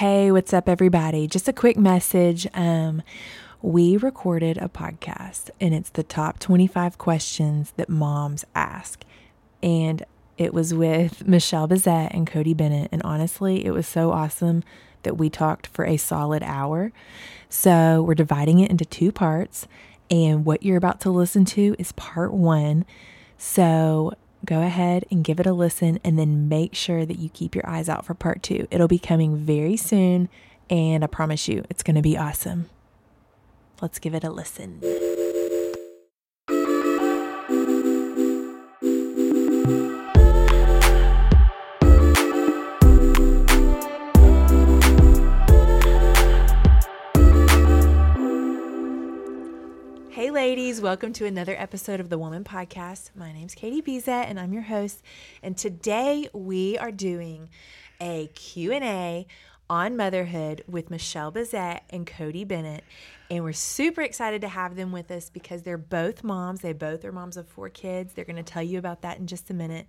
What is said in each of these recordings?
Hey, what's up, everybody? Just a quick message. Um, we recorded a podcast, and it's the top 25 questions that moms ask. And it was with Michelle Bezet and Codi Bennett. And honestly, it was so awesome that we talked for a solid hour. So we're dividing it into two parts. And what you're about to listen to is part one. So go ahead and give it a listen and then make sure that you keep your eyes out for part two. It'll be coming very soon. And I promise you, it's going to be awesome. Let's give it a listen. Ladies, welcome to another episode of the Woman Podcast. My name's Katie Bezet, and I'm your host. And today we are doing a Q&A on motherhood with Michelle Bezet and Codi Bennett. And we're super excited to have them with us because they're both moms. They both are moms of four kids. They're going to tell you about that in just a minute.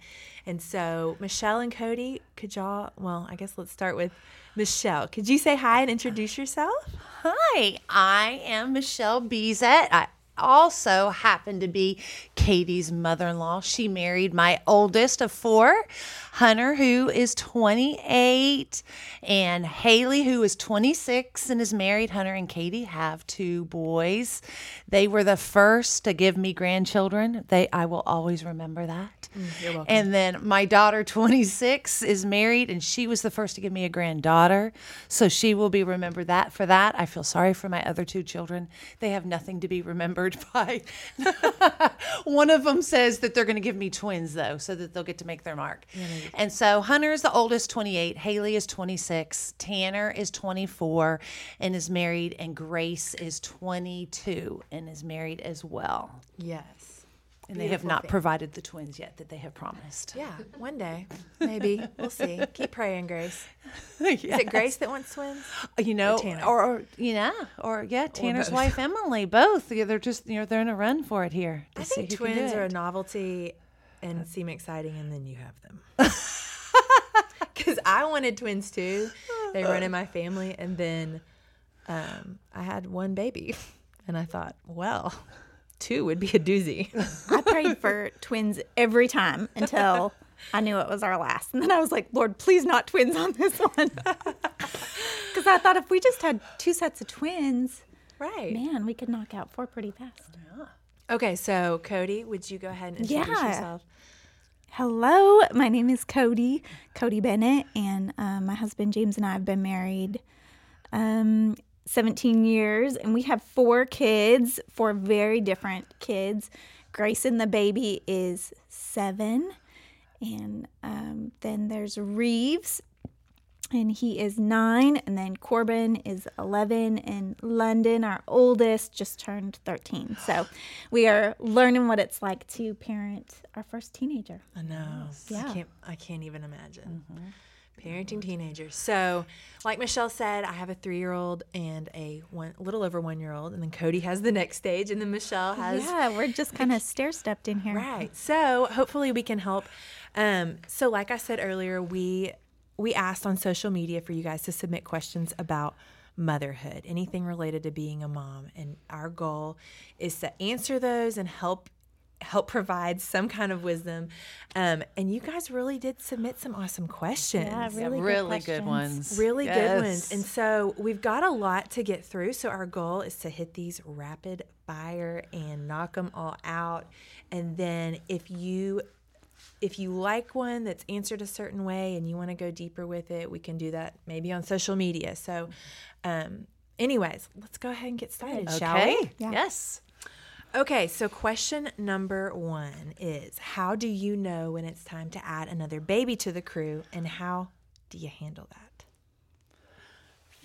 And so, Michelle and Codi, could y'all, well, I guess let's start with Michelle. Could you say hi and introduce yourself? Hi, I am Michelle Bezet. I also happened to be Katie's mother in law. She married my oldest of four, Hunter, who is 28, and Haley, who is 26 and is married. Hunter and Katie have two boys. They were the first to give me grandchildren. They I will always remember that. Mm, you're welcome. And then my daughter, 26, is married, and she was the first to give me a granddaughter. So she will be remembered that for that. I feel sorry for my other two children. They have nothing to be remembered by. One of them says that they're going to give me twins, though, so that they'll get to make their mark. and so Hunter is the oldest, 28. Haley is 26. Tanner is 24 and is married. And Grace is 22 and is married as well. Yes. And they have not thing. provided the twins yet that they have promised. Yeah, one day, maybe. We'll see. Keep praying, Grace. Is it Grace that wants twins? You know, Tanner? or, or you know, or yeah, Tanner's both. wife Emily, both. Yeah, they're just you know they're in a run for it here. I see think who can do twins are a novelty and seem exciting, and then you have them. Because I wanted twins too. They run in my family, and then um, I had one baby, and I thought, well, two would be a doozy. I prayed for twins every time until I knew it was our last. And then I was like, Lord, please not twins on this one. Because I thought if we just had two sets of twins, right. man, we could knock out four pretty fast. Okay, so Codi, would you go ahead and introduce Yeah. yourself? Hello, my name is Codi, Codi Bennett, and um, my husband James and I have been married um, 17 years, and we have four kids, four very different kids. Grayson, the baby, is seven, and um, then there's Reeves, and he is nine, and then Corbin is 11, and London, our oldest, just turned 13. So we are learning what it's like to parent our first teenager. I know. I Yeah. can't. I can't even imagine. Parenting teenagers. So, like Michelle said, I have a three-year-old and a one, little over one-year-old, and then Codi has the next stage, and then Michelle has Yeah, we're just kind of stair stepped in here. Right. So hopefully we can help. Um, so like I said earlier, we we asked on social media for you guys to submit questions about motherhood, anything related to being a mom, and our goal is to answer those and help help provide some kind of wisdom. Um, and you guys really did submit some awesome questions Yeah, Yeah, really, really, good, good, questions. ones. really good ones. And so we've got a lot to get through. So our goal is to hit these rapid fire and knock them all out. And then if you if you like one that's answered a certain way and you want to go deeper with it, we can do that maybe on social media. So um anyways, let's go ahead and get started, shall we? Okay. Yes. Okay, so question number one is How do you know when it's time to add another baby to the crew, and how do you handle that?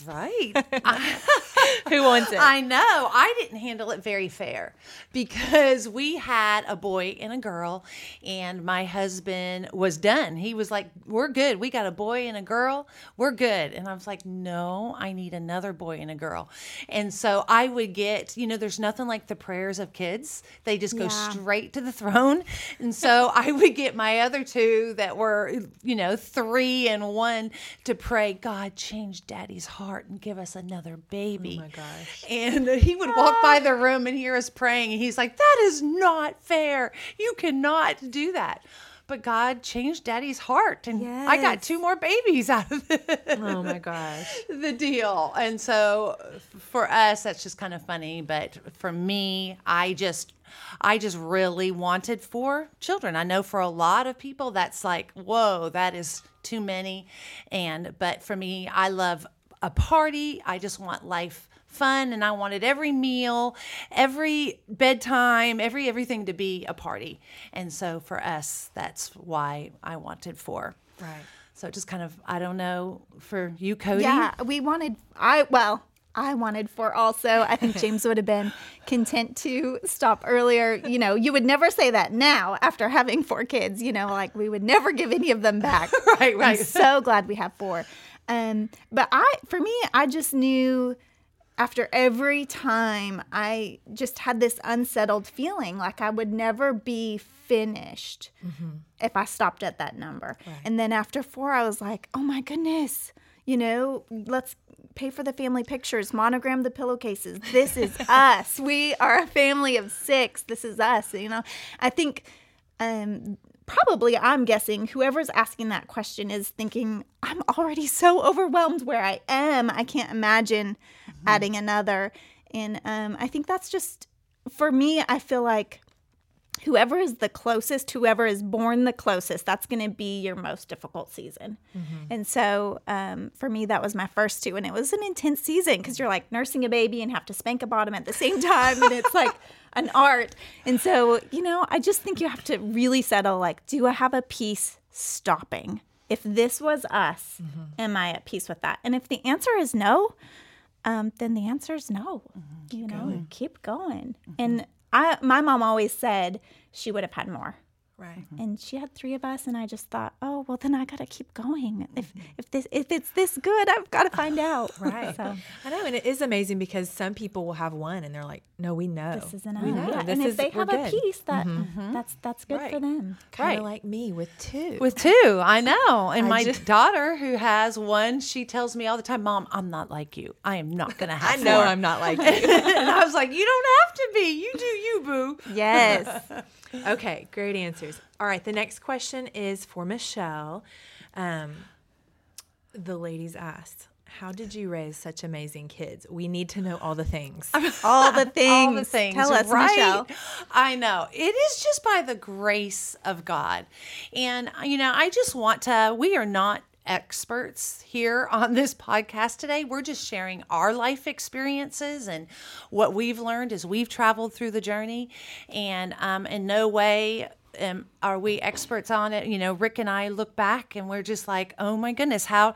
Right. Who wants it? I know. I didn't handle it very fair because we had a boy and a girl, and my husband was done. He was like, We're good. We got a boy and a girl. We're good. And I was like, No, I need another boy and a girl. And so I would get, you know, there's nothing like the prayers of kids, they just go Yeah. straight to the throne. And so I would get my other two that were, you know, three and one to pray, God, change daddy's heart and give us another baby. Oh my gosh. And he would walk by the room and hear us praying. And he's like, That is not fair. You cannot do that. But God changed daddy's heart. And I got two more babies out of it Oh my gosh. the deal. And so for us, that's just kind of funny. But for me, I just, I just really wanted four children. I know for a lot of people, that's like, whoa, that is too many. And, but for me, I love a party. I just want life fun and I wanted every meal, every bedtime, every everything to be a party. And so for us, that's why I wanted four. Right. So it just kind of, I don't know, for you, Codi. Yeah, we wanted. I well, I wanted four also. I think James would have been content to stop earlier. You know, you would never say that now after having four kids. You know, like we would never give any of them back. Right, I'm right. so glad we have four. Um, but I, for me, I just knew after every time I just had this unsettled feeling like I would never be finished if I stopped at that number. And then after four, I was like, oh my goodness, you know, let's pay for the family pictures, monogram the pillowcases. This is us. We are a family of six. This is us. You know, I think um, probably I'm guessing whoever's asking that question is thinking, I'm already so overwhelmed where I am. I can't imagine adding another. And um, I think that's just, for me, I feel like whoever is the closest, whoever is born the closest, that's going to be your most difficult season. And so um, for me, that was my first two. And it was an intense season because you're like nursing a baby and have to spank a bottom at the same time. And it's like an art. And so, you know, I just think you have to really settle like, do I have a piece stopping? If this was us, mm-hmm. am I at peace with that? And if the answer is no, um, then the answer is no. Mm-hmm. you know, keep going. Mm-hmm. And I, my mom always said she would have had more, Right. Mm-hmm. and she had three of us. And I just thought, oh well, then I got to keep going. If mm-hmm. if this if it's this good, I've got to find out. Right. So I know, and it is amazing because some people will have one and they're like, "No, we know this is enough. We know Yeah, this and if is they we're have good." a piece, that mm-hmm. that's that's good for them. Kind Right. of like me with two. With two, I know. And I my just- daughter, who has one, she tells me all the time, Mom, I'm not like you. I am not going to have I know four." I'm not like you. and I was like, You don't have to be. You do you, boo. Yes. Okay, great answers. All right, the next question is for Michelle. Um, the ladies asked, "How did you raise such amazing kids? We need to know all the things." all the things. All the things. Tell us, right? Michelle. I know. It is just by the grace of God. And, you know, I just want to, we are not experts here on this podcast today. We're just sharing our life experiences and what we've learned as we've traveled through the journey. And um, in no way um, are we experts on it. You know, Rick and I look back and we're just like, oh my goodness, how,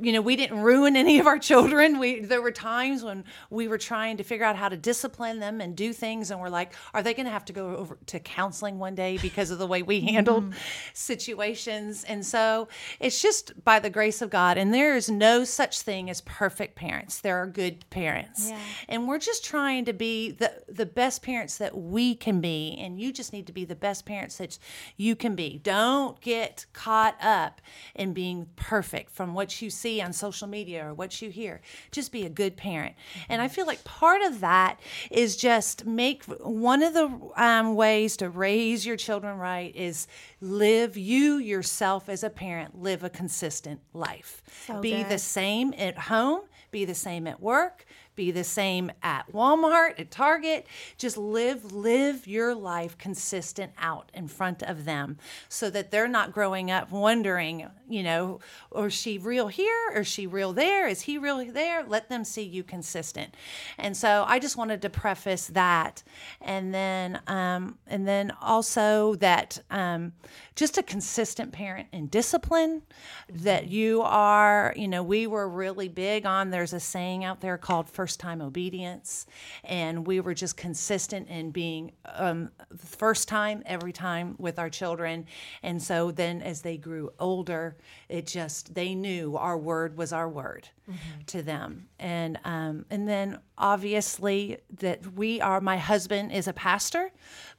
you know, we didn't ruin any of our children. We there were times when we were trying to figure out how to discipline them and do things, and we're like, are they going to have to go over to counseling one day because of the way we handled situations? And so it's just by the grace of God, and there is no such thing as perfect parents. There are good parents, Yeah. and we're just trying to be the the best parents that we can be, and you just need to be the best parents that you can be. Don't get caught up in being perfect from what you see on social media or what you hear. Just be a good parent. And I feel like part of that is just make one of the um, ways to raise your children right is live you yourself as a parent, live a consistent life. So be the same at home, be the same at work, be the same at Walmart, at Target. Just live live your life consistent out in front of them so that they're not growing up wondering, you know, or is she real here or is she real there? Is he real there? Let them see you consistent. And so I just wanted to preface that. And then um, and then also that um, just a consistent parent in discipline that you are, you know, we were really big on there's a saying out there called first time obedience. And we were just consistent in being um, first time every time with our children. And so then as they grew older, it just, they knew our word was our word mm-hmm. to them. And, um, and then obviously that we are, my husband is a pastor,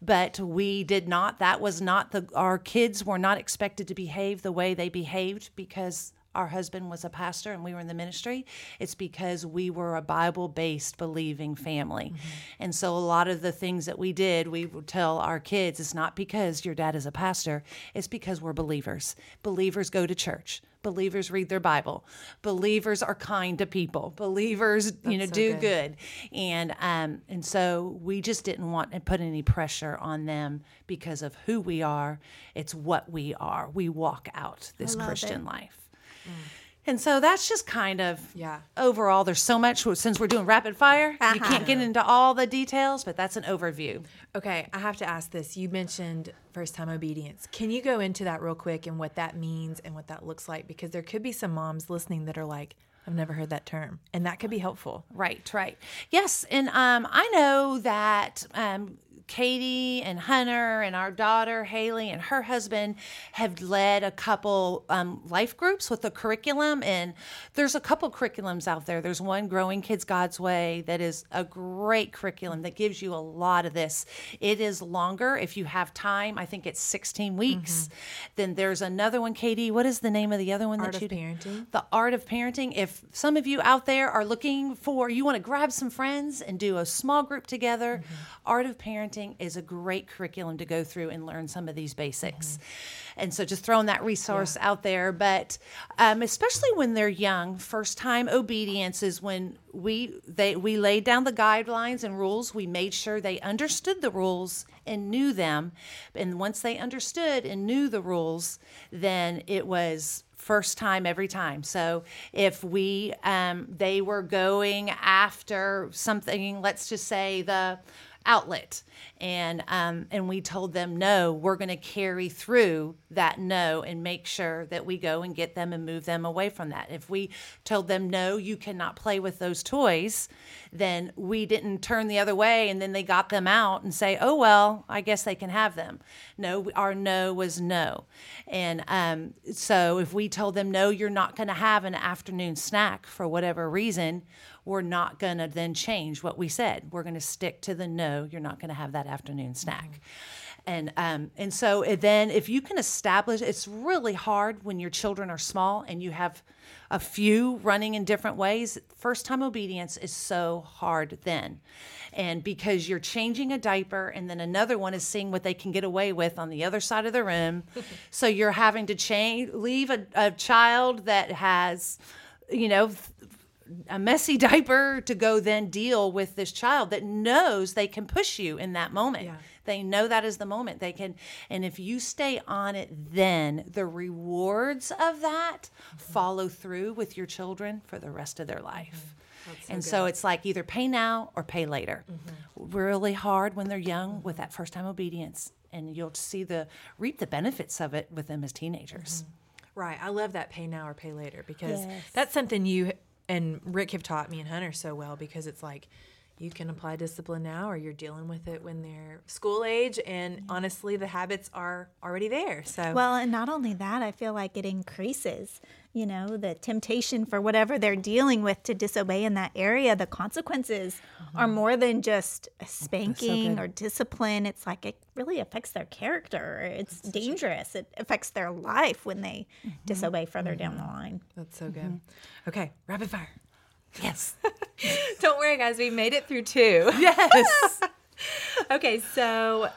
but we did not, that was not the, our kids were not expected to behave the way they behaved because our husband was a pastor and we were in the ministry, it's because we were a Bible based believing family. Mm-hmm. And so a lot of the things that we did, we would tell our kids, it's not because your dad is a pastor, it's because we're believers. Believers go to church. Believers read their Bible. Believers are kind to people. Believers, That's you know, so do good. good. And um, and so we just didn't want to put any pressure on them because of who we are. It's what we are. We walk out this Christian it. life. Mm. And so that's just kind of yeah. Overall, there's so much since we're doing rapid fire. Uh-huh. You can't get into all the details, but that's an overview. Okay, I have to ask this. You mentioned first time obedience. Can you go into that real quick and what that means and what that looks like? Because there could be some moms listening that are like, I've never heard that term, and that could be helpful. Right, right. Yes, and um, I know that um, Katie and Hunter and our daughter Haley and her husband have led a couple um, life groups with the curriculum. And there's a couple curriculums out there. There's one, Growing Kids God's Way, that is a great curriculum that gives you a lot of this. It is longer if you have time. I think it's 16 weeks. Mm-hmm. Then there's another one, Katie. What is the name of the other one Art that you do? Parenting. The Art of Parenting. If some of you out there are looking for, you want to grab some friends and do a small group together, mm-hmm. Art of Parenting is a great curriculum to go through and learn some of these basics. Mm-hmm. And so just throwing that resource yeah. out there. But um, especially when they're young, first time obedience is when we they we laid down the guidelines and rules. We made sure they understood the rules and knew them. And once they understood and knew the rules, then it was first time every time. So if we um, they were going after something, let's just say the outlet. And um, and we told them no we're going to carry through that no and make sure that we go and get them and move them away from that. If we told them no you cannot play with those toys then we didn't turn the other way and then they got them out and say oh well i guess they can have them. No our no was no. And um, so if we told them no you're not going to have an afternoon snack for whatever reason we're not going to then change what we said. We're going to stick to the no, you're not going to have that afternoon snack. Mm-hmm. And um, and so then if you can establish, it's really hard when your children are small and you have a few running in different ways. First time obedience is so hard then. And because you're changing a diaper and then another one is seeing what they can get away with on the other side of the room. so you're having to change, leave a, a child that has, you know, a messy diaper to go then deal with this child that knows they can push you in that moment. Yeah. They know that is the moment they can. And if you stay on it, then the rewards of that mm-hmm. follow through with your children for the rest of their life. Mm-hmm. So and good. so it's like either pay now or pay later. Mm-hmm. Really hard when they're young with that first time obedience. And you'll see the reap the benefits of it with them as teenagers. Mm-hmm. Right. I love that pay now or pay later because yes. that's something you and Rick have taught me and Hunter so well because it's like you can apply discipline now or you're dealing with it when they're school age and honestly the habits are already there so well and not only that i feel like it increases you know the temptation for whatever they're dealing with to disobey in that area the consequences mm-hmm. are more than just spanking so or discipline it's like it really affects their character it's that's dangerous it affects their life when they mm-hmm. disobey further mm-hmm. down the line that's so good mm-hmm. okay rapid fire Yes. Don't worry, guys. We made it through two. Yes. okay, so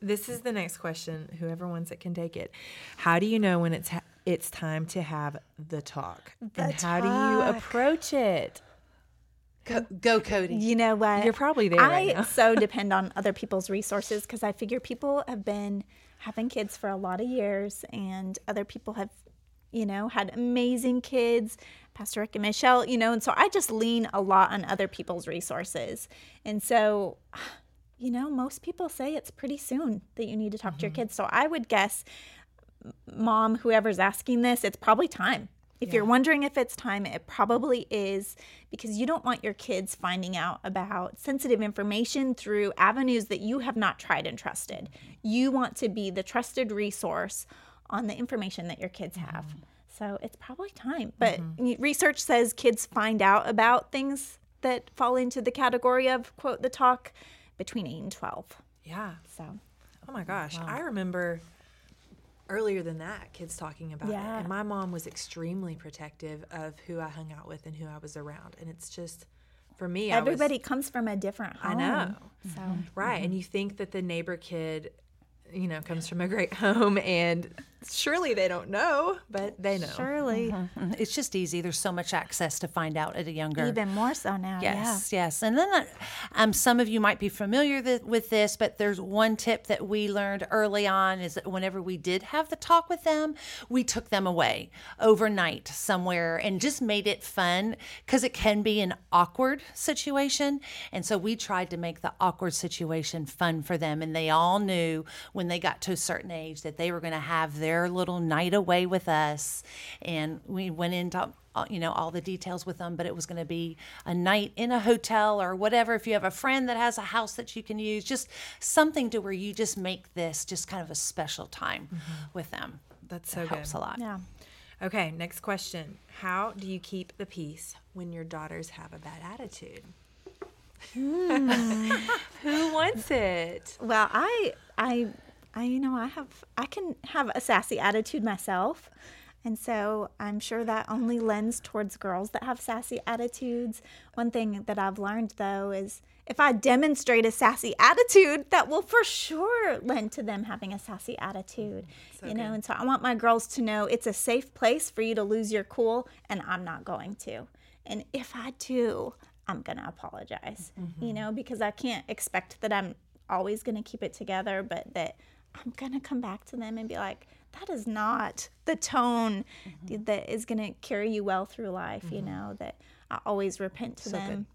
this is the next question. Whoever wants it can take it. How do you know when it's ha- it's time to have the talk? The and talk. how do you approach it? Go, go Codi. You know what? You're probably there I right now. so depend on other people's resources because I figure people have been having kids for a lot of years, and other people have, you know, had amazing kids. Pastor Rick and Michelle, you know, and so I just lean a lot on other people's resources, and so. You know, most people say it's pretty soon that you need to talk to your mm-hmm. kids. So I would guess, mom, whoever's asking this, it's probably time. If you're wondering if it's time, it probably is because you don't want your kids finding out about sensitive information through avenues that you have not tried and trusted. Mm-hmm. You want to be the trusted resource on the information that your kids have. Mm-hmm. So it's probably time. But mm-hmm. research says kids find out about things that fall into the category of, quote, the talk between 8 and 12. Yeah. So, Oh my gosh. I remember earlier than that, kids talking about Yeah. it. And my mom was extremely protective of who I hung out with and who I was around. And it's just, for me, I was- everybody comes from a different home. I know. So, Right. And mm-hmm. you think that the neighbor kid, you know, comes from a great home and surely they don't know, but they know. surely. It's just easy. There's so much access to find out at a younger Even more so now. Yes, yes. And then uh, um, some of you might be familiar th- with this, but there's one tip that we learned early on is that whenever we did have the talk with them, we took them away overnight somewhere and just made it fun because it can be an awkward situation. And so we tried to make the awkward situation fun for them. And they all knew when they got to a certain age that they were going to have their little night away with us. And we went into uh, you know all the details with them but it was going to be a night in a hotel or whatever if you have a friend that has a house that you can use just something to where you just make this just kind of a special time with them That's so it helps good. a lot Yeah. Okay, next question. How do you keep the peace when your daughters have a bad attitude? Who wants it? Well, I, I, I, you know, I have, I can have a sassy attitude myself. And so I'm sure that only lends towards girls that have sassy attitudes. One thing that I've learned though is if I demonstrate a sassy attitude, that will for sure lend to them having a sassy attitude. Mm, you know, and so I want my girls to know it's a safe place for you to lose your cool, and I'm not going to. And if I do, I'm going to apologize, mm-hmm. you know, because I can't expect that I'm always going to keep it together, but that I'm going to come back to them and be like, that is not the tone mm-hmm. that is going to carry you well through life, you mm-hmm. know, that I always repent to them.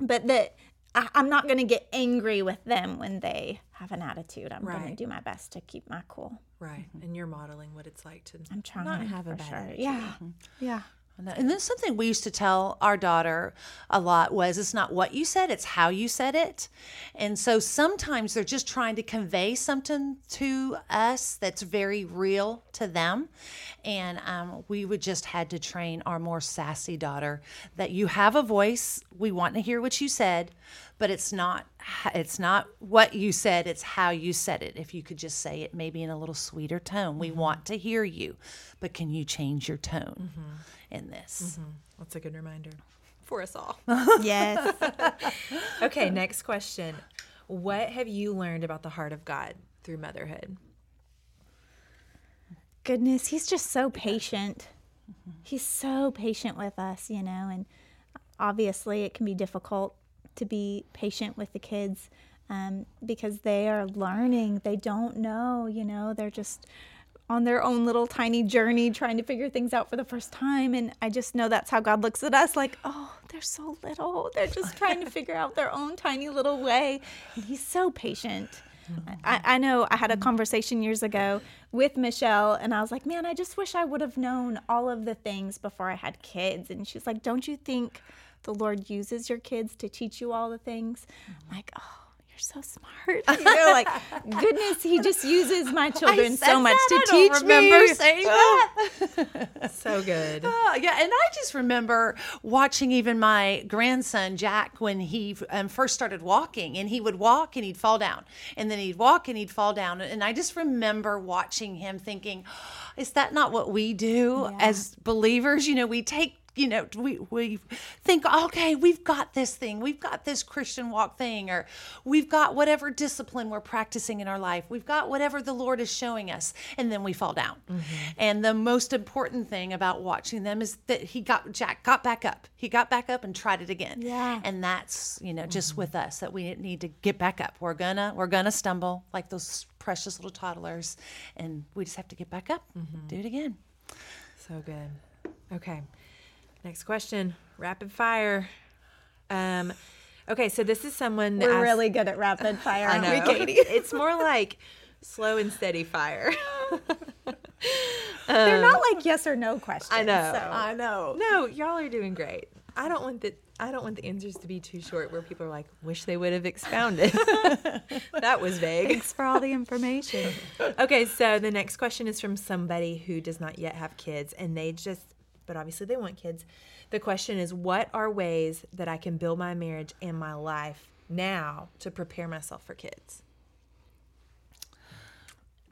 But that I, I'm not going to get angry with them when they have an attitude. I'm going to do my best to keep my cool. Right. Mm-hmm. And you're modeling what it's like to I'm trying not have a bad sure. attitude. Yeah. Yeah. And then something we used to tell our daughter a lot was it's not what you said, it's how you said it. And so sometimes they're just trying to convey something to us that's very real to them. And um, we would just had to train our more sassy daughter that you have a voice. We want to hear what you said, but it's not it's not what you said, it's how you said it. If you could just say it maybe in a little sweeter tone. We mm-hmm. want to hear you, but can you change your tone mm-hmm. in this? Mm-hmm. That's a good reminder for us all. Yes. okay, next question. What have you learned about the heart of God through motherhood? Goodness, he's just so patient. He's so patient with us, you know, and obviously it can be difficult to be patient with the kids um, because they are learning. They don't know, you know, they're just on their own little tiny journey trying to figure things out for the first time. And I just know that's how God looks at us like, oh, they're so little. They're just trying to figure out their own tiny little way. And he's so patient. I, I know I had a conversation years ago with Michelle, and I was like, man, I just wish I would have known all of the things before I had kids. And she's like, don't you think the Lord uses your kids to teach you all the things? I'm like, oh, you're so smart. You know, like, goodness, he just uses my children so much that? to I don't teach remember me. saying Oh. that. So good. Oh, yeah, and I just remember watching even my grandson Jack when he um, first started walking, and he would walk and he'd fall down, and then he'd walk and he'd fall down, and I just remember watching him thinking, "Is that not what we do as believers? You know, we take you know, we, we think, okay, we've got this thing, we've got this Christian walk thing, or we've got whatever discipline we're practicing in our life, we've got whatever the Lord is showing us, and then we fall down. Mm-hmm. And the most important thing about watching them is that he got, Jack got back up. He got back up and tried it again. Yeah. And that's, you know, just mm-hmm. with us that we need to get back up. We're gonna, we're gonna stumble like those precious little toddlers, and we just have to get back up, mm-hmm. do it again. So good. Okay. Next question. Rapid fire. Um, okay, so this is someone that we're asked, really good at rapid fire, aren't we, Katie? it's more like slow and steady fire. They're not like yes or no questions. I know. So. I know. No, y'all are doing great. I don't want the I don't want the answers to be too short where people are like, wish they would have expounded. that was vague. Thanks for all the information. okay, so the next question is from somebody who does not yet have kids and they just but obviously they want kids. The question is what are ways that I can build my marriage and my life now to prepare myself for kids?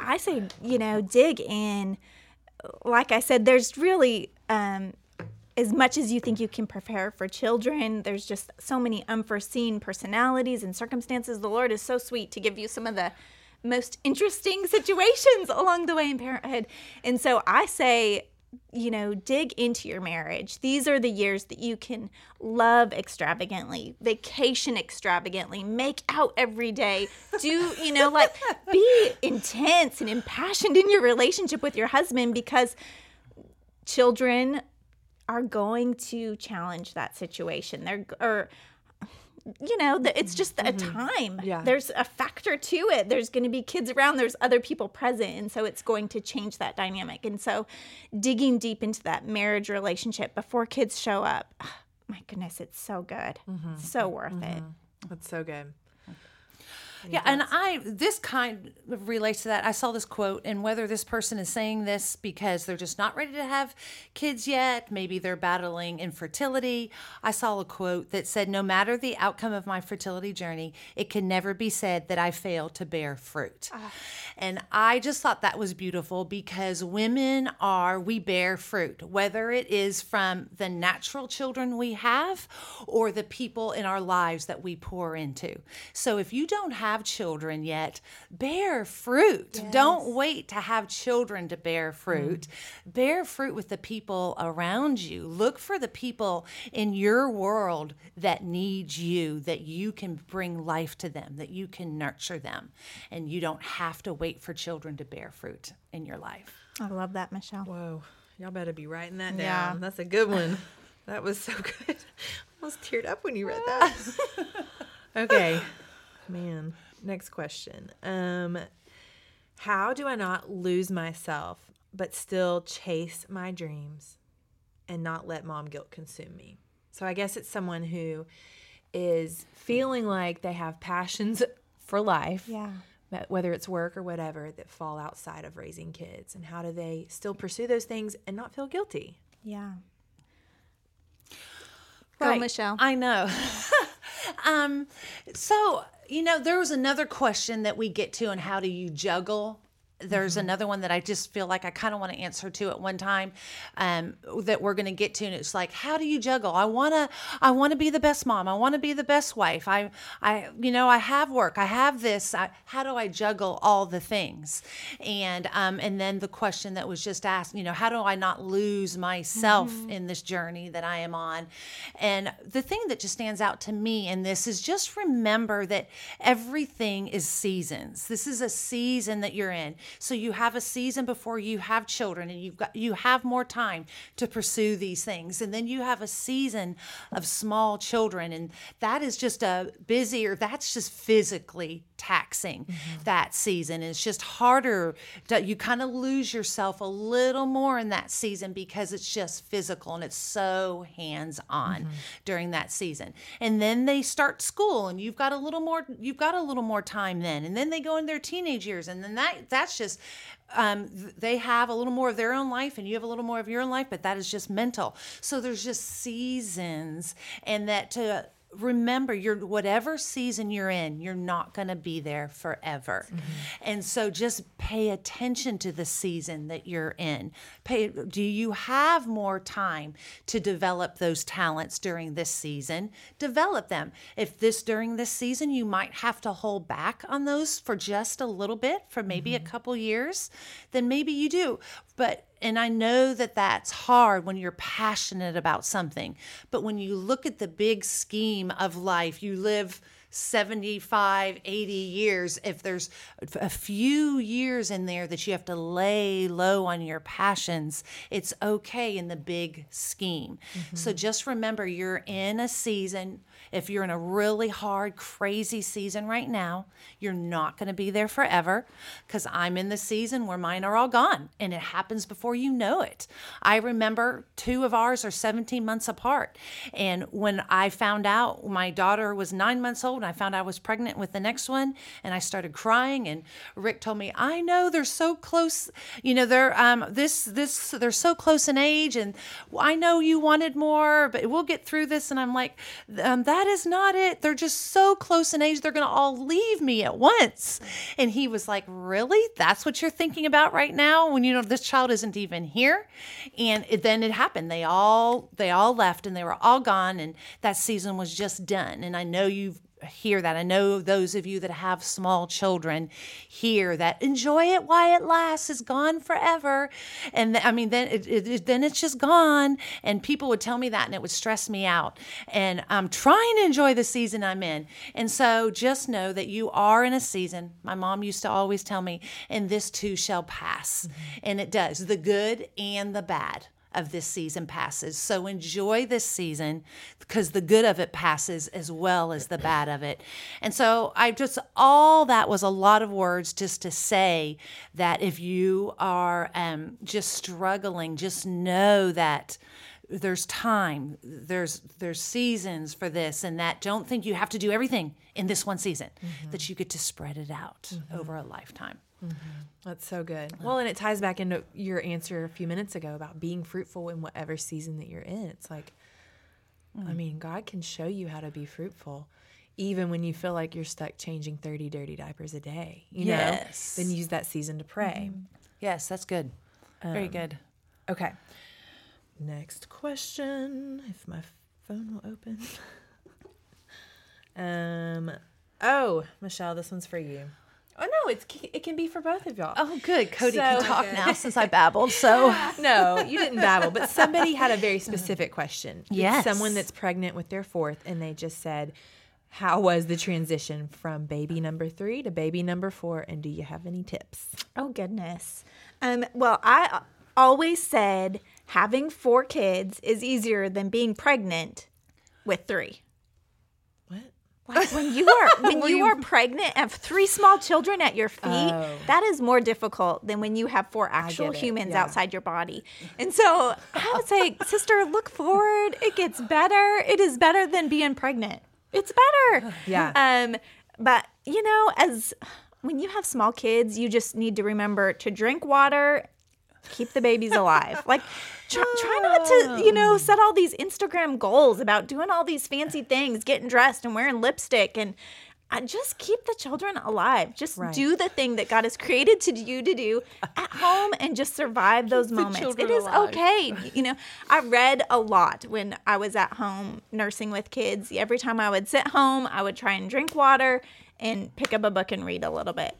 I say, you know, dig in. Like I said, there's really um, as much as you think you can prepare for children, there's just so many unforeseen personalities and circumstances. The Lord is so sweet to give you some of the most interesting situations along the way in parenthood. And so I say, you know, dig into your marriage. These are the years that you can love extravagantly, vacation extravagantly, make out every day, do, you know, like be intense and impassioned in your relationship with your husband because children are going to challenge that situation. They're or you know, it's just a mm-hmm. time. Yeah. There's a factor to it. There's going to be kids around, there's other people present. And so it's going to change that dynamic. And so digging deep into that marriage relationship before kids show up, my goodness, it's so good. Mm-hmm. So worth mm-hmm. it. That's so good. Yeah, and I this kind of relates to that. I saw this quote, and whether this person is saying this because they're just not ready to have kids yet, maybe they're battling infertility. I saw a quote that said, "No matter the outcome of my fertility journey, it can never be said that I failed to bear fruit." Uh. And I just thought that was beautiful because women are we bear fruit, whether it is from the natural children we have or the people in our lives that we pour into. So if you don't have have children yet, bear fruit. Yes. Don't wait to have children to bear fruit. Mm. Bear fruit with the people around you. Look for the people in your world that need you, that you can bring life to them, that you can nurture them. And you don't have to wait for children to bear fruit in your life. I love that, Michelle. Whoa. Y'all better be writing that down. Yeah. That's a good one. That was so good. I Almost teared up when you read that. okay. Man. Next question. Um, how do I not lose myself but still chase my dreams and not let mom guilt consume me? So I guess it's someone who is feeling like they have passions for life. Yeah. Whether it's work or whatever that fall outside of raising kids, and how do they still pursue those things and not feel guilty? Yeah. Right. Go, Michelle. I know. um, so you know, there was another question that we get to, and how do you juggle there's mm-hmm. another one that I just feel like I kind of want to answer to at one time um, that we're going to get to, and it's like, how do you juggle? I want to, I want to be the best mom. I want to be the best wife. I, I, you know, I have work. I have this. I, how do I juggle all the things? And um, and then the question that was just asked, you know, how do I not lose myself mm-hmm. in this journey that I am on? And the thing that just stands out to me in this is just remember that everything is seasons. This is a season that you're in. So you have a season before you have children and you've got you have more time to pursue these things. And then you have a season of small children and that is just a busier that's just physically taxing mm-hmm. that season. It's just harder to, you kind of lose yourself a little more in that season because it's just physical and it's so hands on mm-hmm. during that season. And then they start school and you've got a little more you've got a little more time then. And then they go in their teenage years and then that that's just um, they have a little more of their own life and you have a little more of your own life, but that is just mental. So there's just seasons, and that to remember you're whatever season you're in you're not going to be there forever. Mm-hmm. And so just pay attention to the season that you're in. Pay do you have more time to develop those talents during this season? Develop them. If this during this season you might have to hold back on those for just a little bit for maybe a mm-hmm. couple years then maybe you do. But and I know that that's hard when you're passionate about something. But when you look at the big scheme of life, you live 75, 80 years. If there's a few years in there that you have to lay low on your passions, it's okay in the big scheme. So mm-hmm. just remember you're in a season. If you're in a really hard, crazy season right now, you're not going to be there forever because I'm in the season where mine are all gone and it happens before you know it. I remember two of ours are 17 months apart. And when I found out my daughter was nine months old and I found I was pregnant with the next one, and I started crying, and Rick told me, I know they're so close, you know, they're um this this they're so close in age, and I know you wanted more, but we'll get through this. And I'm like, um, that is not it. They're just so close in age, they're gonna all leave me at once. And he was like, Really? That's what you're thinking about right now when you know this child isn't even here? And it, then it happened. They all they all left and they were all gone and that season was just done. And I know you've hear that. I know those of you that have small children hear that enjoy it while it lasts is gone forever. And th- I mean, then it, it, it- then it's just gone. And people would tell me that and it would stress me out. And I'm trying to enjoy the season I'm in. And so just know that you are in a season. My mom used to always tell me, and this too shall pass. Mm-hmm. And it does, the good and the bad of this season passes. So enjoy this season because the good of it passes as well as the bad of it. And so I just, all that was a lot of words just to say that if you are um, just struggling, just know that there's time there's there's seasons for this and that don't think you have to do everything in this one season that you get to spread it out over a lifetime Mm-hmm. That's so good. Well, and it ties back into your answer a few minutes ago about being fruitful in whatever season that you're in. It's like, I mm. mean, God can show you how to be fruitful. Even when you feel like you're stuck changing 30 dirty diapers a day, you Yes. know, then use that season to pray. Mm-hmm. yes that's good very um, good Okay. Next question. If my phone will open. um. Oh, Michelle, this one's for you. Oh no, it's it can be for both of y'all. Oh, good. Codi So- can talk now since I babbled. So, No, you didn't babble, but somebody had a very specific question. It's Yes. Someone that's pregnant with their fourth, and they just said, How was the transition from baby number three to baby number four? And do you have any tips? Oh goodness. Um, well, I always said having four kids is easier than being pregnant with three. Like when you are when you, are pregnant and have three small children at your feet, Oh. that is more difficult than when you have four actual humans yeah. outside your body. And so I would say, sister, look forward. It gets better. It is better than being pregnant. It's better. Yeah. Um, but you know, as when you have small kids, you just need to remember to drink water, keep the babies alive. Like try, try not to, you know, set all these Instagram goals about doing all these fancy things, getting dressed and wearing lipstick and I just keep the children alive. Just Right. do the thing that God has created to you to do at home and just survive those moments. It is alive. okay. You know, I read a lot when I was at home nursing with kids. Every time I would sit home, I would try and drink water and pick up a book and read a little bit.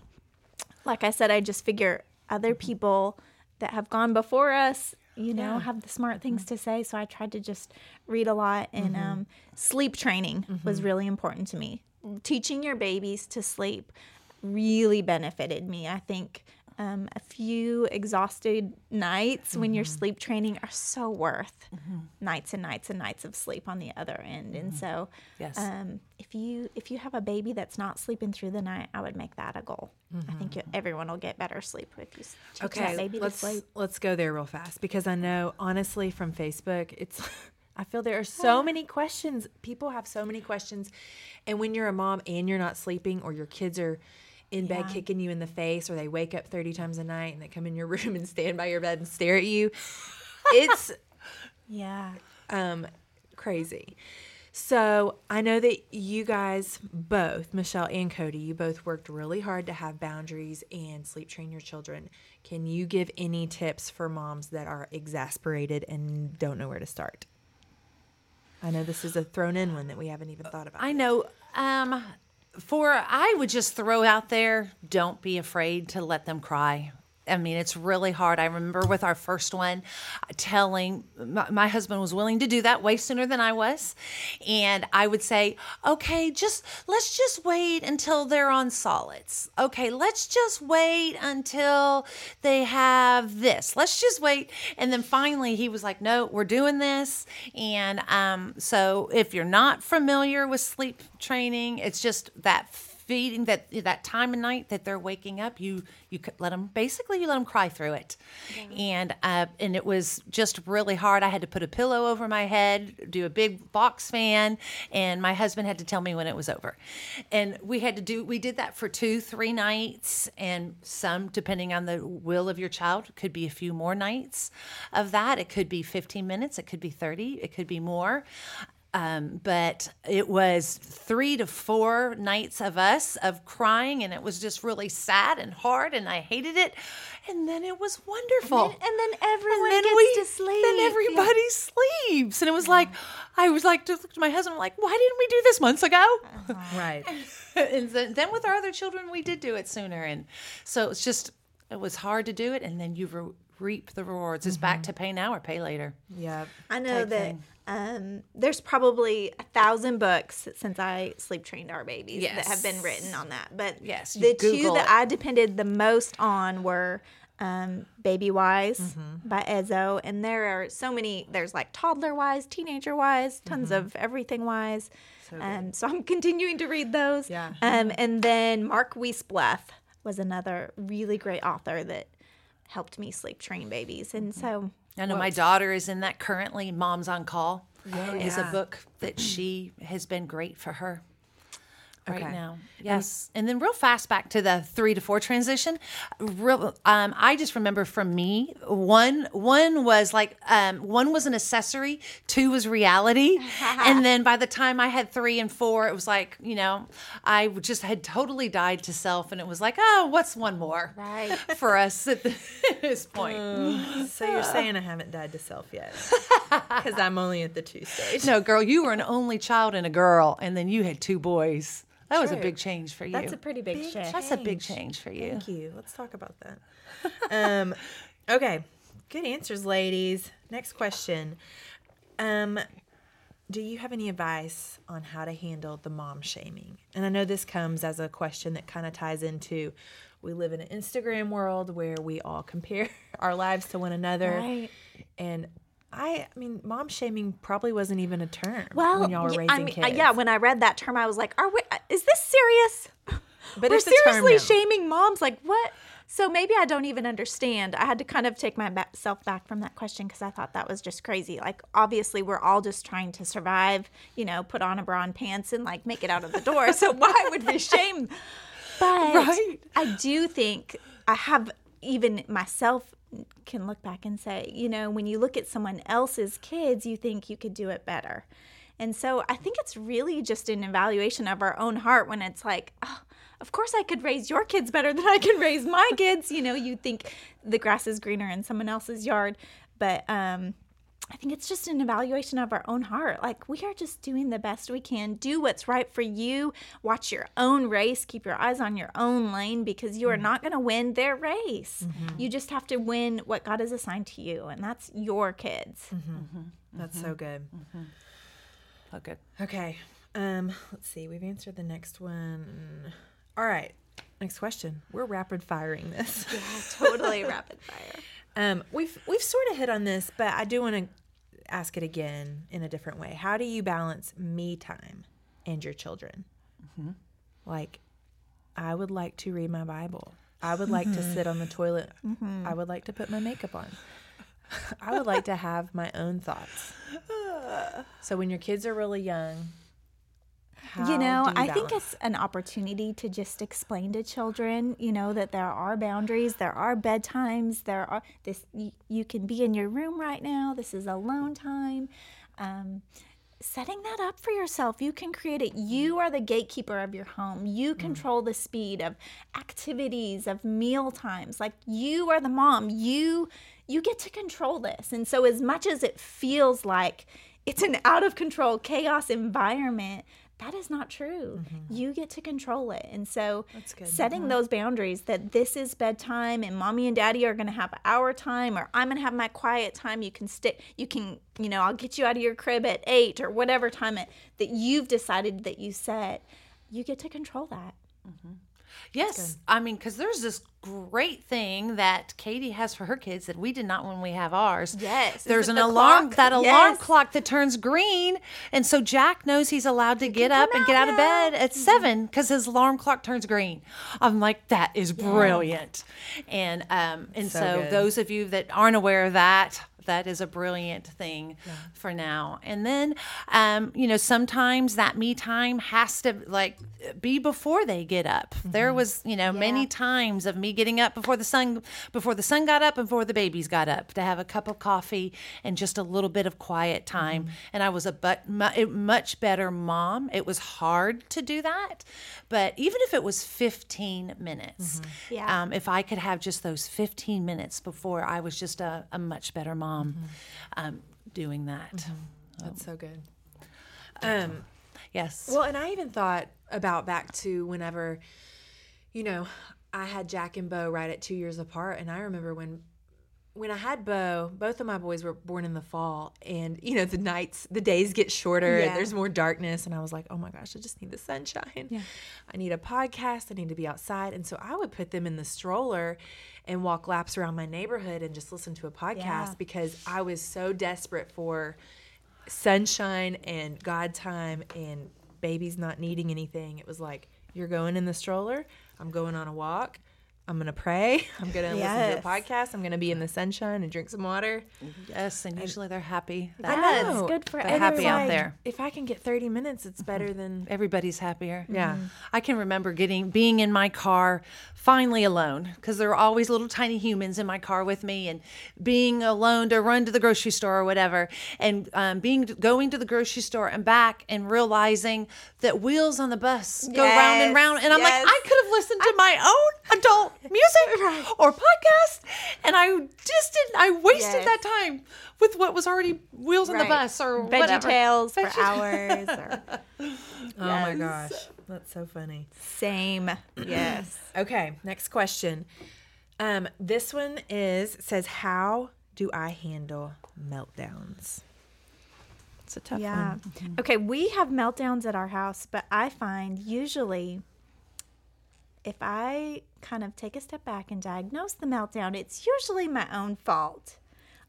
Like I said, I just figure other people that have gone before us, you know, have the smart things mm-hmm. to say. So I tried to just read a lot. And mm-hmm. um, sleep training was mm-hmm. really important to me. Teaching your babies to sleep really benefited me. I think um, a few exhausted nights when you're sleep training are so worth nights and nights and nights of sleep on the other end. And so, Yes. um, if you if you have a baby that's not sleeping through the night, I would make that a goal. I think you, everyone will get better sleep if you that baby to let's sleep. let's go there real fast because I know honestly from Facebook, it's I feel there are so many questions. People have so many questions, and when you're a mom and you're not sleeping, or your kids are in bed Yeah. kicking you in the face, or they wake up thirty times a night and they come in your room and stand by your bed and stare at you, it's Yeah. um, crazy. So I know that you guys both, Michelle and Codi, you both worked really hard to have boundaries and sleep train your children. Can you give any tips for moms that are exasperated and don't know where to start? I know this is a thrown in one that we haven't even thought about. I know. Um, for I would just throw out there, don't be afraid to let them cry. I mean, it's really hard. I remember with our first one, telling my, my, husband was willing to do that way sooner than I was, and I would say, "Okay, just let's just wait until they're on solids. Okay, let's just wait until they have this. Let's just wait." And then finally, he was like, "No, we're doing this." And um, so, if you're not familiar with sleep training, it's just that feeding that that time of night that they're waking up you you let them basically you let them cry through it. Yeah. and uh, and it was just really hard. I had to put a pillow over my head do a big box fan and my husband had to tell me when it was over. And we had to do we did that for two three nights and some depending on the will of your child could be a few more nights of that. It could be 15 minutes it could be 30 it could be more um, but it was three to four nights of us of crying, and it was just really sad and hard, and I hated it. And then it was wonderful. And then, and then everyone and then gets we, to sleep. Then everybody yeah. sleeps, and it was like, I was like to, look to my husband, like, why didn't we do this months ago? Uh-huh. Right. and then with our other children, we did do it sooner, and so it's just it was hard to do it, and then you re- reap the rewards. It's mm-hmm. back to pay now or pay later. Yeah, I know that. Thing um, there's probably a thousand books since I sleep trained our babies yes. that have been written on that. But yes, the Google two that I depended the most on were um, Baby Wise mm-hmm. by Ezzo, and there are so many. There's like toddler wise, teenager wise, tons mm-hmm. of everything wise. So, um, so I'm continuing to read those. Yeah. Um, and then Marc Weissbluth was another really great author that helped me sleep train babies, and mm-hmm. so I know my daughter is in that currently. Moms on Call yeah. is a book that she has been great for her right okay. now. Yes. And, and, then real fast back to the three to four transition. Real um, I just remember from me, one one was like um, one was an accessory, two was reality. and then by the time I had three and four, it was like, you know, I just had totally died to self and it was like, oh, what's one more? Right. For us at, the, at this point. Uh, so you're saying I haven't died to self yet. Because I'm only at the two stage. No, girl, you were an only child and a girl, and then you had two boys. That was a big change for you. That's a pretty big, big shift. That's a big change for you. Thank you. Let's talk about that. um, okay, good answers, ladies. Next question. Um, do you have any advice on how to handle the mom shaming? And I know this comes as a question that kind of ties into we live in an Instagram world where we all compare our lives to one another. Right. And I, I mean, mom shaming probably wasn't even a term well, when y'all were raising I mean, kids. Yeah, when I read that term, I was like, "Are we? Uh, is this serious? But we're seriously shaming moms? Like what?" So maybe I don't even understand. I had to kind of take myself back from that question because I thought that was just crazy. Like obviously, we're all just trying to survive. You know, put on a bra and pants and like make it out of the door. so why would we shame? But right. I do think I have even myself can look back and say, you know, when you look at someone else's kids, you think you could do it better. And so I think it's really just an evaluation of our own heart when it's like, oh, of course I could raise your kids better than I can raise my kids. You know, you think the grass is greener in someone else's yard. But um, I think it's just an evaluation of our own heart. Like, we are just doing the best we can. Do what's right for you. Watch your own race. Keep your eyes on your own lane because you are mm-hmm. not going to win their race. Mm-hmm. You just have to win what God has assigned to you, and that's your kids. Mm-hmm. mm-hmm. That's so good. Oh, good. Okay. Um, let's see. We've answered the next one. All right. Next question. We're rapid firing this. Yeah, totally rapid fire. Um, we've we've sort of hit on this, but I do want to ask it again in a different way. How do you balance me time and your children? Mm-hmm. Like, I would like to read my Bible. I would like to sit on the toilet. Mm-hmm. I would like to put my makeup on. I would like to have my own thoughts. So when your kids are really young, how you know, you I think it's an opportunity to just explain to children, you know, that there are boundaries, there are bedtimes, there are this. You, you can be in your room right now. This is alone time. Um, setting that up for yourself. You can create it. You are the gatekeeper of your home. You control the speed of activities, of meal times. Like you are the mom. You you get to control this. And so as much as it feels like it's an out of control chaos environment, that is not true. Mm-hmm. You get to control it. And so setting uh-huh. those boundaries that this is bedtime and mommy and daddy are going to have our time or I'm going to have my quiet time. You can stick you can, you know, I'll get you out of your crib at 8 or whatever time it, that you've decided that you set. You get to control that. Mm-hmm. Yes, I mean, because there's this great thing that Katie has for her kids that we did not when we have ours. Yes, there's an the alarm, clock? that alarm Yes. clock that turns green, and so Jack knows he's allowed to get up and get out of. Mm-hmm. bed at seven because his alarm clock turns green. I'm like, that is brilliant, and um, and so, So those of you that aren't aware of that. That is a brilliant thing for now. And then, um, you know, sometimes that me time has to like be before they get up. There was, you know, many times of me getting up before the sun before the sun got up and before the babies got up to have a cup of coffee and just a little bit of quiet time. And I was a but a much better mom. It was hard to do that but even if it was 15 minutes Yeah. um, if I could have just those 15 minutes before I was just a, a much better mom um, doing that That's so good. Um, yes well, and I even thought about back to whenever, you know, I had Jack and Bo right at two years apart, and I remember when. When I had Bo, both of my boys were born in the fall, and you know the nights, the days get shorter, Yeah. and there's more darkness. And I was like, "Oh my gosh, I just need the sunshine. Yeah. I need a podcast. I need to be outside." And so I would put them in the stroller and walk laps around my neighborhood and just listen to a podcast Yeah. because I was so desperate for sunshine and God time and babies not needing anything. It was like, you're going in the stroller. I'm going on a walk. I'm going to pray. I'm going to listen to a podcast. I'm going to be in the sunshine and drink some water. yes and usually they're happy I know, it's good for everyone. happy out there. If I can get 30 minutes, it's better than. everybody's happier Yeah. I can remember getting being in my car finally alone because there are always little tiny humans in my car with me and being alone to run to the grocery store or whatever and um, being going to the grocery store and back and realizing that wheels on the bus go round and round and I'm yes. like I could have listened to my own adult music or podcast and I just didn't I wasted Yes. that time with what was already wheels on the bus or Veggie whatever. Tales for hours. Or, Oh my gosh. That's so funny. same. Yes. Okay, next question. Um, this one is says, How do I handle meltdowns? It's a tough Yeah. one. Okay, we have meltdowns at our house, but I find usually if I kind of take a step back and diagnose the meltdown, it's usually my own fault.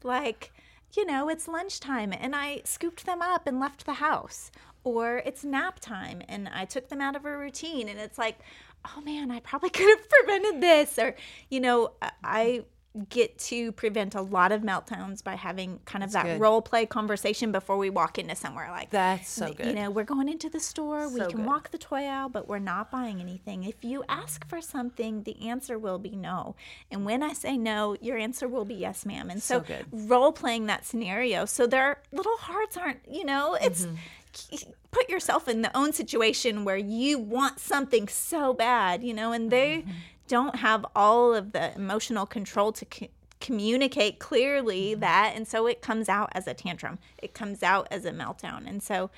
Like, you know, it's lunchtime and I scooped them up and left the house. Or it's nap time and I took them out of a routine and it's like, oh man, I probably could have prevented this. Or, you know, I- get to prevent a lot of meltdowns by having kind of that good. role play conversation before we walk into somewhere like That's so good. you know we're going into the store we can good. walk the toy aisle but we're not buying anything if you ask for something the answer will be no and when i say no your answer will be yes ma'am and so, So good. role playing that scenario so their little hearts aren't you know it's Mm-hmm. put yourself in the own situation where you want something so bad you know and they Mm-hmm. Don't have all of the emotional control to co- communicate clearly Mm-hmm. that and so it comes out as a tantrum. It comes out as a meltdown. And so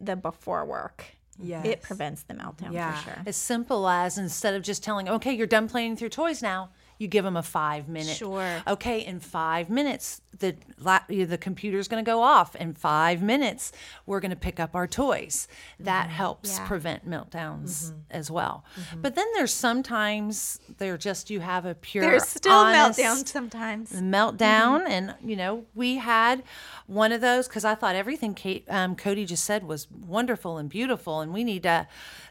the before work it prevents the meltdown Yeah. for sure. As simple as instead of just telling okay you're done playing with your toys now you give them a five minute Sure. okay in five minutes the la- the computer's going to go off. In five minutes we're going to pick up our toys. That mm-hmm. helps Yeah. prevent meltdowns mm-hmm. as well. Mm-hmm. But then there's sometimes they're just you have a pure there's still honest meltdowns sometimes. meltdown and you know we had one of those because i thought everything Kate, um, Codi just said was wonderful and beautiful and we need to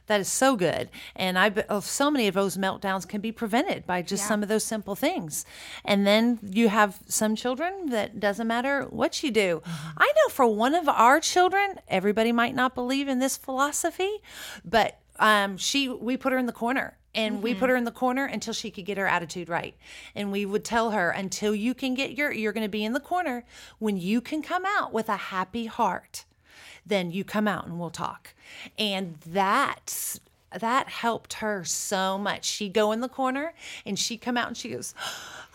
that is so good. And i oh, so many of those meltdowns can be prevented by just some of those simple things. And then you have some children that doesn't matter what you do. I know for one of our children everybody might not believe in this philosophy but um, she we put her in the corner. And we put her in the corner until she could get her attitude right. And we would tell her until you can get your you're going to be in the corner when you can come out with a happy heart then you come out and we'll talk. And that's that helped her so much. She'd go in the corner and she'd come out and she goes,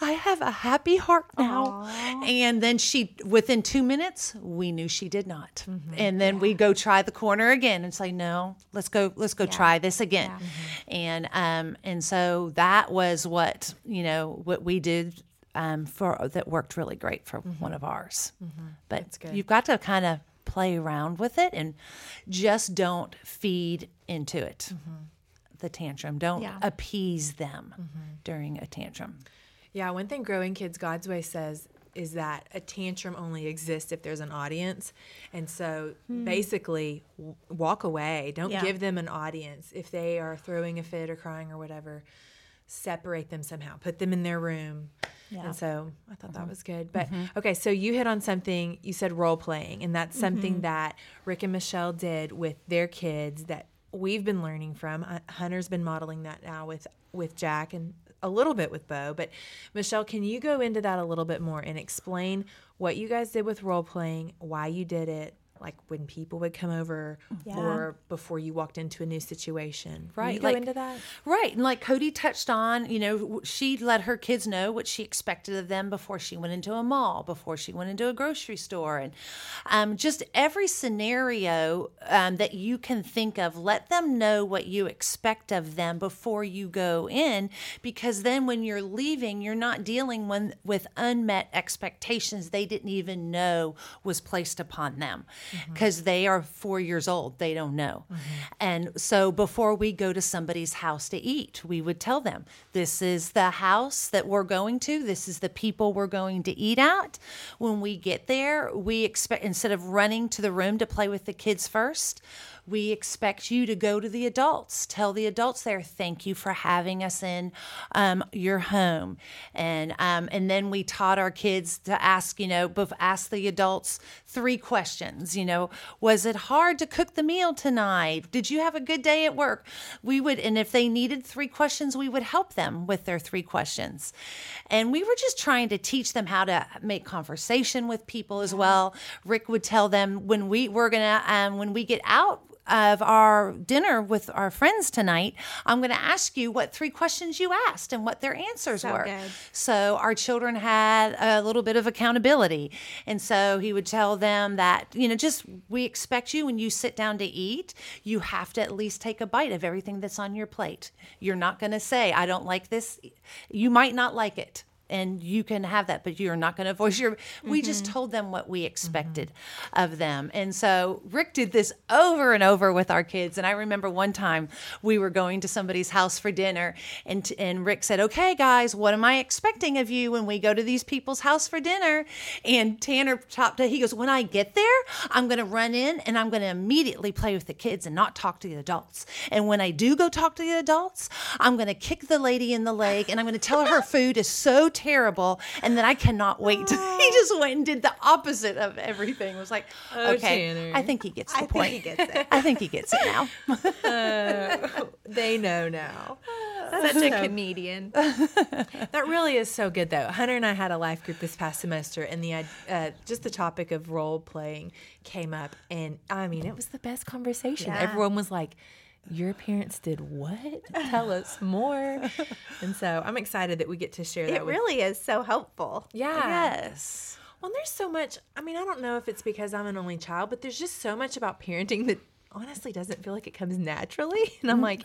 I have a happy heart now. And then she, within two minutes, we knew she did not. And then we go try the corner again and say, no, let's go, let's go try this again. And, um, and so that was what, you know, what we did um, for that worked really great for one of ours. But good. you've got to kind of play around with it and just don't feed into it. Mm-hmm. The tantrum. Don't Yeah. appease them mm-hmm. during a tantrum. Yeah, one thing Growing Kids God's Way says is that a tantrum only exists if there's an audience. And so hmm. basically, w- walk away. Don't Yeah. give them an audience. If they are throwing a fit or crying or whatever, separate them somehow, put them in their room. Yeah. And so I thought that mm-hmm. was good. But mm-hmm. okay, so you hit on something, you said role playing, and that's something mm-hmm. that Rick and Michelle did with their kids that we've been learning from. Uh, Hunter's been modeling that now with with Jack and a little bit with Bo. But Michelle, can you go into that a little bit more and explain what you guys did with role playing, why you did it? Like when people would come over, Yeah. or before you walked into a new situation, Right, You go like- into that. Right. And like Codi touched on, you know, w- she let her kids know what she expected of them before she went into a mall, before she went into a grocery store. And um, just every scenario um, that you can think of, let them know what you expect of them before you go in. Because then when you're leaving, you're not dealing when, with unmet expectations they didn't even know was placed upon them Mm-hmm. because they are four years old. They don't know. Mm-hmm. And so before we go to somebody's house to eat, we would tell them this is the house that we're going to, this is the people we're going to eat at. When we get there, we expect, instead of running to the room to play with the kids first, we expect you to go to the adults. Tell the adults there, thank you for having us in um, your home, and um, and then we taught our kids to ask, you know, ask the adults three questions. You know, was it hard to cook the meal tonight? Did you have a good day at work? We would, and if they needed three questions, we would help them with their three questions, and we were just trying to teach them how to make conversation with people as well. Rick would tell them when we we're gonna um, when we get out of our dinner with our friends tonight, I'm going to ask you what three questions you asked and what their answers So were. good. So our children had a little bit of accountability. And so he would tell them that, you know, just we expect you when you sit down to eat, you have to at least take a bite of everything that's on your plate. You're not going to say, I don't like this. You might not like it. And you can have that, but you're not going to voice your. We just mm-hmm. told them what we expected mm-hmm. of them. And so Rick did this over and over with our kids. And I remember one time we were going to somebody's house for dinner, and, and Rick said, Okay, guys, what am I expecting of you when we go to these people's house for dinner? And Tanner chopped it. He goes, When I get there, I'm going to run in and I'm going to immediately play with the kids and not talk to the adults. And when I do go talk to the adults, I'm going to kick the lady in the leg and I'm going to tell her her food is so terrible and then I cannot wait. he just went and did the opposite of everything. It was like, Oh, okay, Tanner. I think he gets the I point. think he gets it. I think he gets it now. They know now. Such a comedian. That really is so good, though. Hunter and I had a life group this past semester, and the uh, just the topic of role playing came up, and I mean, it was the best conversation. Yeah. Everyone was like, "Your parents did what? Tell us more." and so I'm excited that we get to share that. It with really is so helpful. yeah. yes. Well, there's so much. I mean, I don't know if it's because I'm an only child, but there's just so much about parenting that honestly doesn't feel like it comes naturally, and I'm mm. like,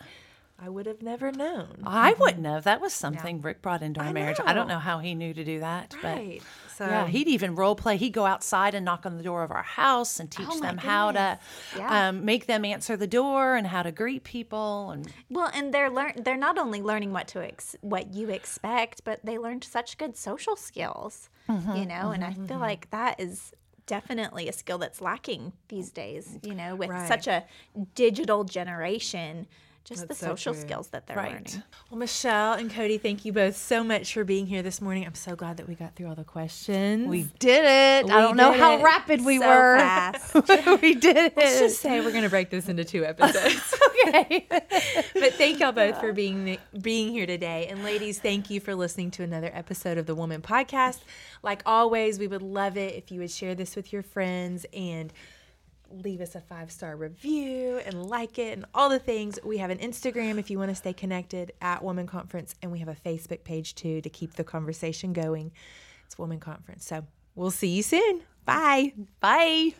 I would have never known. I wouldn't mm-hmm. have. That was something Rick brought into our I marriage. I don't know. know how he knew to do that. Right. But So yeah, he'd even role play. He'd go outside and knock on the door of our house and teach Oh them how to. Yeah. um, make them answer the door and how to greet people. And Well, and they're learn they're not only learning what to ex- what you expect, but they learned such good social skills. Mm-hmm, you know, and I mm-hmm, feel mm-hmm. like that is definitely a skill that's lacking these days, you know, with Right. such a digital generation, just That's the so social true. skills that they're Right. learning. Well, Michelle and Codi, thank you both so much for being here this morning. I'm so glad that we got through all the questions. we did it. We I don't know how it rapid we So were. fast. we did it. Let's just say we're going to break this into two episodes. okay. but thank y'all both for being being here today. And ladies, thank you for listening to another episode of the Woman Podcast. Like always, we would love it if you would share this with your friends and leave us a five star review and like it and all the things. We have an Instagram if you want to stay connected at Woman Conference, and we have a Facebook page too to keep the conversation going. It's Woman Conference. So we'll see you soon. Bye. Bye.